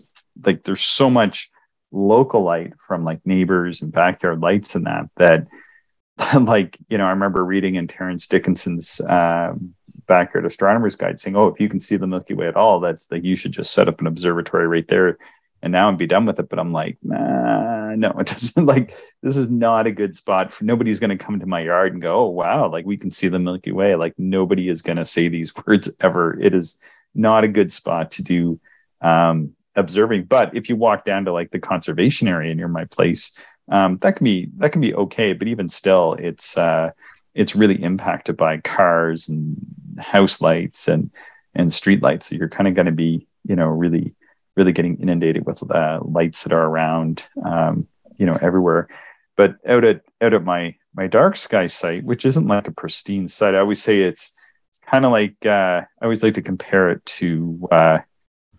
like there's so much local light from like neighbors and backyard lights and that that like you know I remember reading in Terence Dickinson's um, backyard astronomer's guide saying, oh, if you can see the Milky Way at all, that's like you should just set up an observatory right there and now and be done with it. But I'm like, nah, no, it doesn't like this is not a good spot for nobody's going to come to my yard and go, oh, wow, like we can see the Milky Way. Like nobody is going to say these words ever. It is not a good spot to do um, observing. But if you walk down to like the conservation area near my place, um, that can be that can be okay. But even still, it's uh, it's really impacted by cars and house lights and and street lights. So you're kind of going to be, you know, really really getting inundated with uh, lights that are around, um, you know, everywhere. But out at out at my my dark sky site, which isn't like a pristine site, I always say it's it's kind of like uh, I always like to compare it to, uh,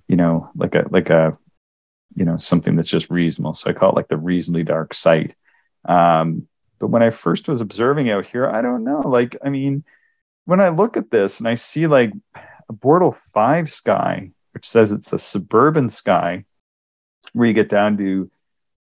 you know, like a like a you know something that's just reasonable. So I call it like the reasonably dark site. Um, but when I first was observing out here, I don't know. Like, I mean, when I look at this and I see like a Bortle five sky which says it's a suburban sky where you get down to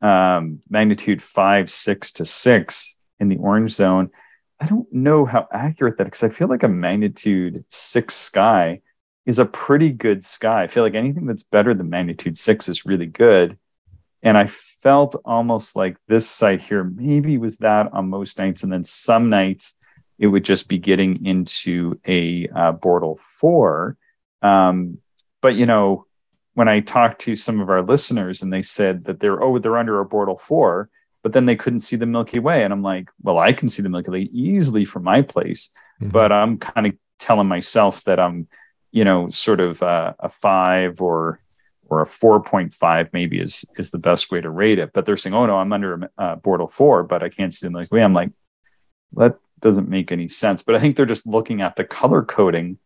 um, magnitude five, six to six in the orange zone. I don't know how accurate that because I feel like a magnitude six sky is a pretty good sky. I feel like anything that's better than magnitude six is really good. And I felt almost like this site here maybe was that on most nights. And then some nights it would just be getting into a uh, Bortle four. Um, but you know when i talked to some of our listeners and they said that they're oh they're under a bortle 4 but then they couldn't see the milky way and i'm like well i can see the milky way easily from my place mm-hmm. but i'm kind of telling myself that i'm you know sort of a 5 or or a 4.5 maybe is is the best way to rate it. But they're saying oh no i'm under a uh, bortle 4 but i can't see them like way. I'm like that doesn't make any sense. But i think they're just looking at the color coding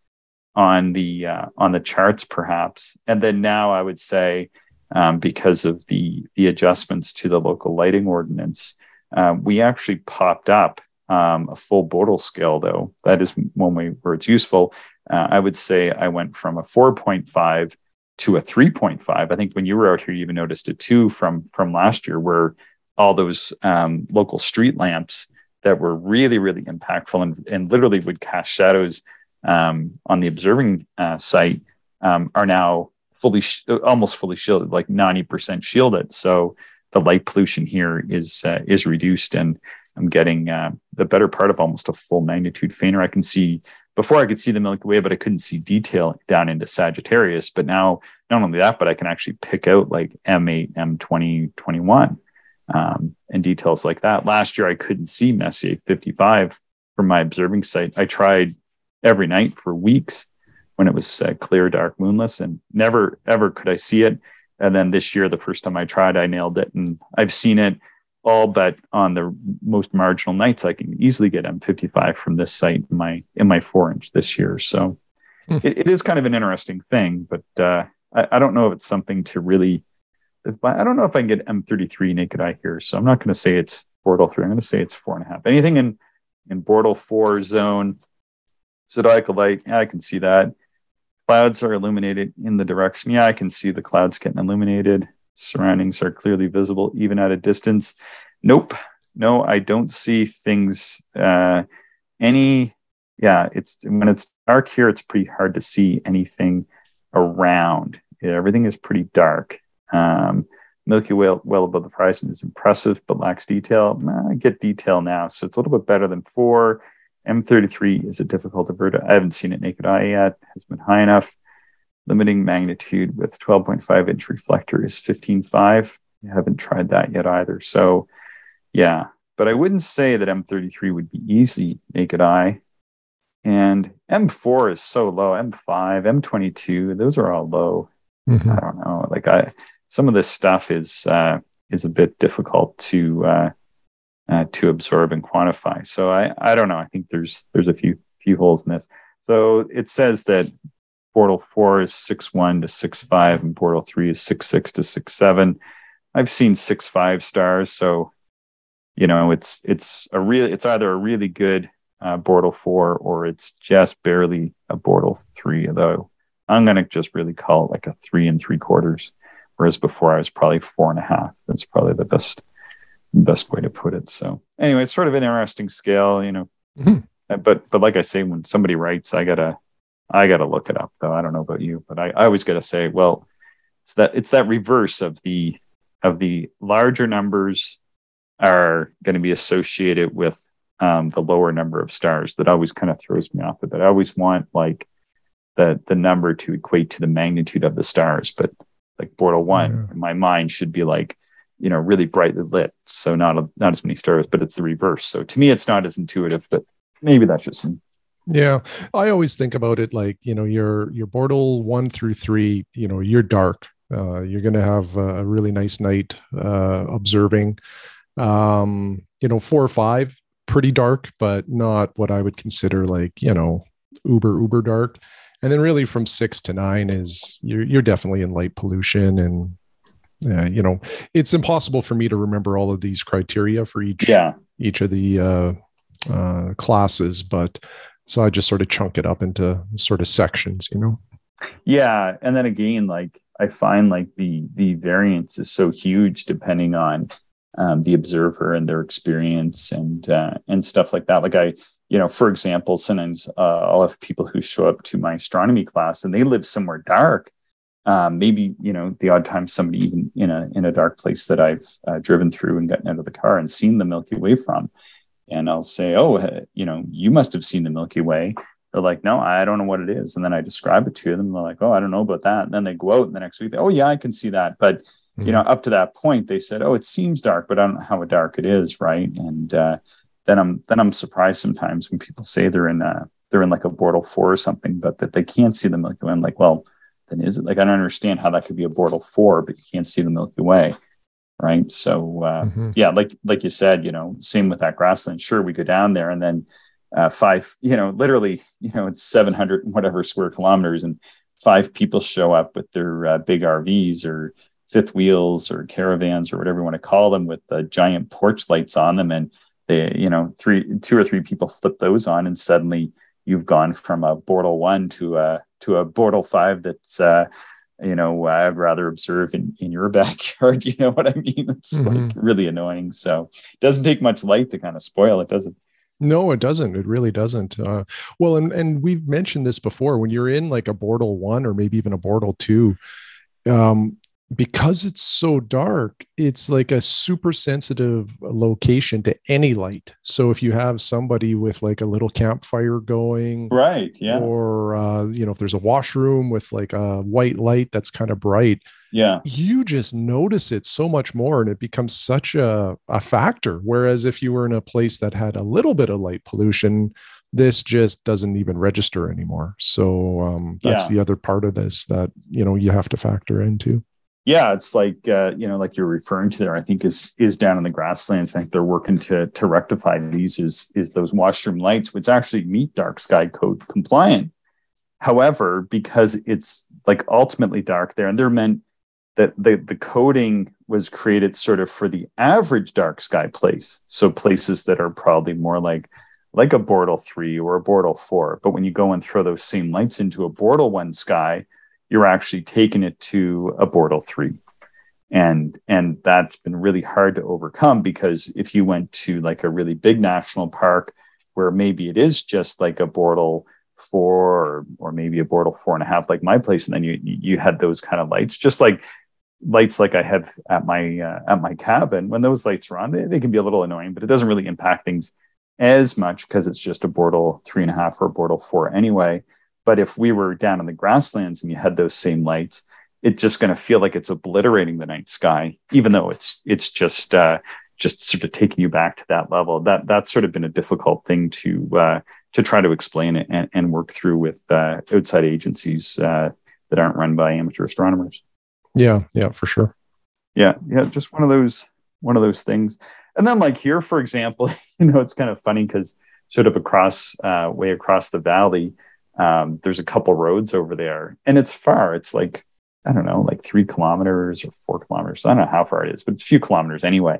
on the uh, on the charts perhaps. And then now i would say um, because of the the adjustments to the local lighting ordinance uh, we actually popped up um, a full Bortle scale though that is one way where it's useful uh, i would say i went from a 4.5 to a 3.5 i think when you were out here you even noticed a 2 from from last year where all those um, local street lamps that were really really impactful and, and literally would cast shadows um, on the observing uh, site um, are now fully, sh- almost fully shielded, like 90% shielded. So the light pollution here is uh, is reduced, and I'm getting uh, the better part of almost a full magnitude fainter. I can see before I could see the Milky Way, but I couldn't see detail down into Sagittarius. But now, not only that, but I can actually pick out like M8, M20, 21, um, and details like that. Last year, I couldn't see Messier 55 from my observing site. I tried every night for weeks when it was uh, clear, dark, moonless, and never ever could I see it. And then this year, the first time I tried, I nailed it, and I've seen it all but on the most marginal nights. I can easily get M55 from this site in my in my four inch this year. So hmm. it, it is kind of an interesting thing, but uh, I, I don't know if it's something to really. I don't know if I can get M33 naked eye here, so I'm not going to say it's Bortle three. I'm going to say it's four and a half. Anything in in Bortle four zone zodiacal light. Yeah, I can see that. Clouds are illuminated in the direction. Yeah, I can see the clouds getting illuminated. Surroundings are clearly visible even at a distance. Nope. No, I don't see things uh, any. Yeah, it's when it's dark here, it's pretty hard to see anything around. Yeah, everything is pretty dark. Um, Milky Way well above the horizon is impressive, but lacks detail. I get detail now, so it's a little bit better than four. M33 is a difficult averter. I haven't seen it naked eye yet. Has been high enough. Limiting magnitude with 12.5 inch reflector is 15.5. I haven't tried that yet either. So, yeah, but I wouldn't say that M33 would be easy naked eye. And M4 is so low. M5, M22, those are all low. Mm-hmm. I don't know. Like I, some of this stuff is uh, is a bit difficult to uh, uh, to absorb and quantify. So I I don't know. I think there's there's a few few holes in this. So it says that Bortle four is six one to six five, and Bortle three is six six to six seven. I've seen six five stars, so you know it's it's a real it's either a really good uh, Bortle four or it's just barely a Bortle three. Though I'm gonna just really call it like a three and three quarters, whereas before I was probably four and a half. That's probably the best best way to put it. So anyway, it's sort of an interesting scale, you know. Mm-hmm. But but like I say, when somebody writes, I gotta I gotta look it up though. I don't know about you, but I, I always gotta say, well, it's that it's that reverse of the of the larger numbers are going to be associated with um, the lower number of stars. That always kind of throws me off a bit. I always want like the the number to equate to the magnitude of the stars, but like Bortle one yeah. in my mind should be like you know really brightly lit, so not a, not as many stars, but it's the reverse. So to me, it's not as intuitive, but maybe that's just me. Yeah, I always think about it like you know your your Bortle one through three. You know, you're dark. Uh, you're going to have a really nice night uh, observing. Um, you know, four or five, pretty dark, but not what I would consider like you know uber uber dark. And then really from six to nine is you're you're definitely in light pollution and uh, you know it's impossible for me to remember all of these criteria for each yeah. each of the uh, uh, classes, but so I just sort of chunk it up into sort of sections, you know. Yeah, and then again, like I find like the the variance is so huge depending on um, the observer and their experience and uh, and stuff like that. Like I, you know, for example, sometimes uh, I'll have people who show up to my astronomy class and they live somewhere dark. Um, maybe you know the odd time somebody even in a in a dark place that I've uh, driven through and gotten out of the car and seen the Milky Way from, and I'll say, "Oh, you know, you must have seen the Milky Way." They're like, "No, I don't know what it is," and then I describe it to them. They're like, "Oh, I don't know about that." And then they go out and the next week, "Oh, yeah, I can see that," but mm-hmm. you know, up to that point, they said, "Oh, it seems dark, but I don't know how dark it is," right? And uh, then I'm then I'm surprised sometimes when people say they're in a they're in like a Bortle four or something, but that they can't see the Milky Way. I'm like, well, then is it like I don't understand how that could be a Bortle four, but you can't see the Milky Way right so uh, mm-hmm. yeah like like you said you know same with that grassland sure we go down there and then uh, five you know literally you know it's 700 whatever square kilometers and five people show up with their uh, big rvs or fifth wheels or caravans or whatever you want to call them with the giant porch lights on them and they you know three two or three people flip those on and suddenly you've gone from a Bortle one to a to a Bortle five that's uh, you know, I'd rather observe in, in your backyard. You know what I mean? It's mm-hmm. like really annoying. So it doesn't take much light to kind of spoil it, does it? No, it doesn't. It really doesn't. Uh, well, and and we've mentioned this before. When you're in like a Bortle one or maybe even a Bortle two, um, because it's so dark, it's like a super sensitive location to any light. So if you have somebody with like a little campfire going, right, yeah, or uh, you know, if there's a washroom with like a white light that's kind of bright, yeah, you just notice it so much more, and it becomes such a a factor. Whereas if you were in a place that had a little bit of light pollution, this just doesn't even register anymore. So um, that's yeah. the other part of this that you know you have to factor into yeah, it's like uh, you know, like you're referring to there. I think is is down in the grasslands. I think they're working to to rectify these. Is is those washroom lights, which actually meet dark sky code compliant. However, because it's like ultimately dark there, and they're meant that the the coding was created sort of for the average dark sky place. So places that are probably more like like a Bortle three or a Bortle four. But when you go and throw those same lights into a Bortle one sky you're actually taking it to a Bortle 3 and and that's been really hard to overcome because if you went to like a really big national park where maybe it is just like a Bortle four or, or maybe a Bortle four and a half like my place and then you you had those kind of lights just like lights like i have at my uh, at my cabin. When those lights are on they, they can be a little annoying but it doesn't really impact things as much because it's just a Bortle three and a half or a Bortle four anyway but if we were down in the grasslands and you had those same lights, it's just going to feel like it's obliterating the night sky, even though it's it's just uh, just sort of taking you back to that level. That that's sort of been a difficult thing to uh, to try to explain it and, and work through with uh, outside agencies uh, that aren't run by amateur astronomers. Yeah, yeah, for sure. Yeah, yeah, just one of those one of those things. And then like here, for example, you know, it's kind of funny because sort of across uh, way across the valley, um, there's a couple roads over there, and it's far. It's like I don't know, like three kilometers or four kilometers. I don't know how far it is, but it's a few kilometers anyway.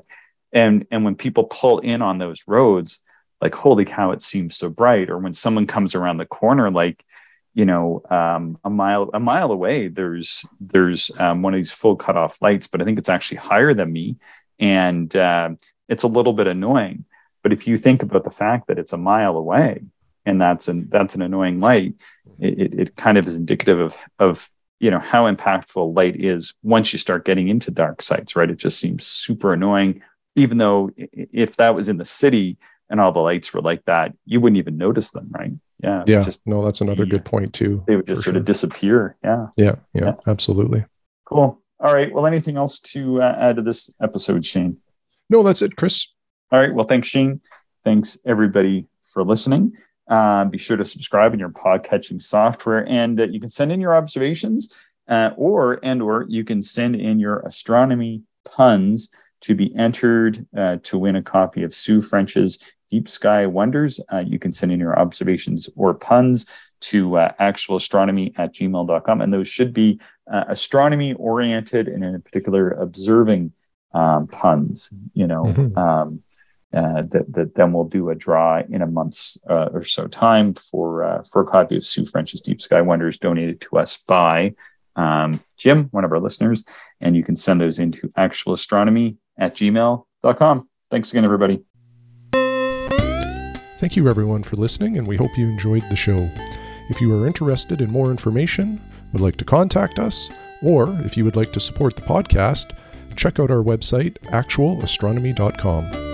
And and when people pull in on those roads, like holy cow, it seems so bright. Or when someone comes around the corner, like you know, um, a mile a mile away, there's there's um, one of these full cutoff lights, but I think it's actually higher than me, and uh, it's a little bit annoying. But if you think about the fact that it's a mile away, and that's an that's an annoying light, it, it kind of is indicative of of you know how impactful light is once you start getting into dark sites, right? It just seems super annoying. Even though if that was in the city and all the lights were like that, you wouldn't even notice them, right? yeah yeah. just, no that's another good point too they would just sort sure. of disappear. Yeah. yeah yeah yeah. absolutely. Cool. All right. Well anything else to uh, add to this episode shane? No that's it chris. All right. Well thanks shane. Thanks everybody for listening uh, be sure to subscribe in your podcatching software and uh, you can send in your observations uh, or and or you can send in your astronomy puns to be entered uh, to win a copy of sue french's Deep Sky Wonders. Uh, you can send in your observations or puns to uh, actualastronomy at gmail.com. And those should be uh, astronomy oriented and in particular observing um, puns, you know. Mm-hmm. Um, uh, that, that then we'll do a draw in a month's uh, or so time for uh, for a copy of Sue French's Deep Sky Wonders donated to us by um, Jim, one of our listeners, and you can send those into actualastronomy at gmail.com. Thanks again, everybody. Thank you, everyone, for listening, and we hope you enjoyed the show. If you are interested in more information, would like to contact us, or if you would like to support the podcast, check out our website, actualastronomy.com.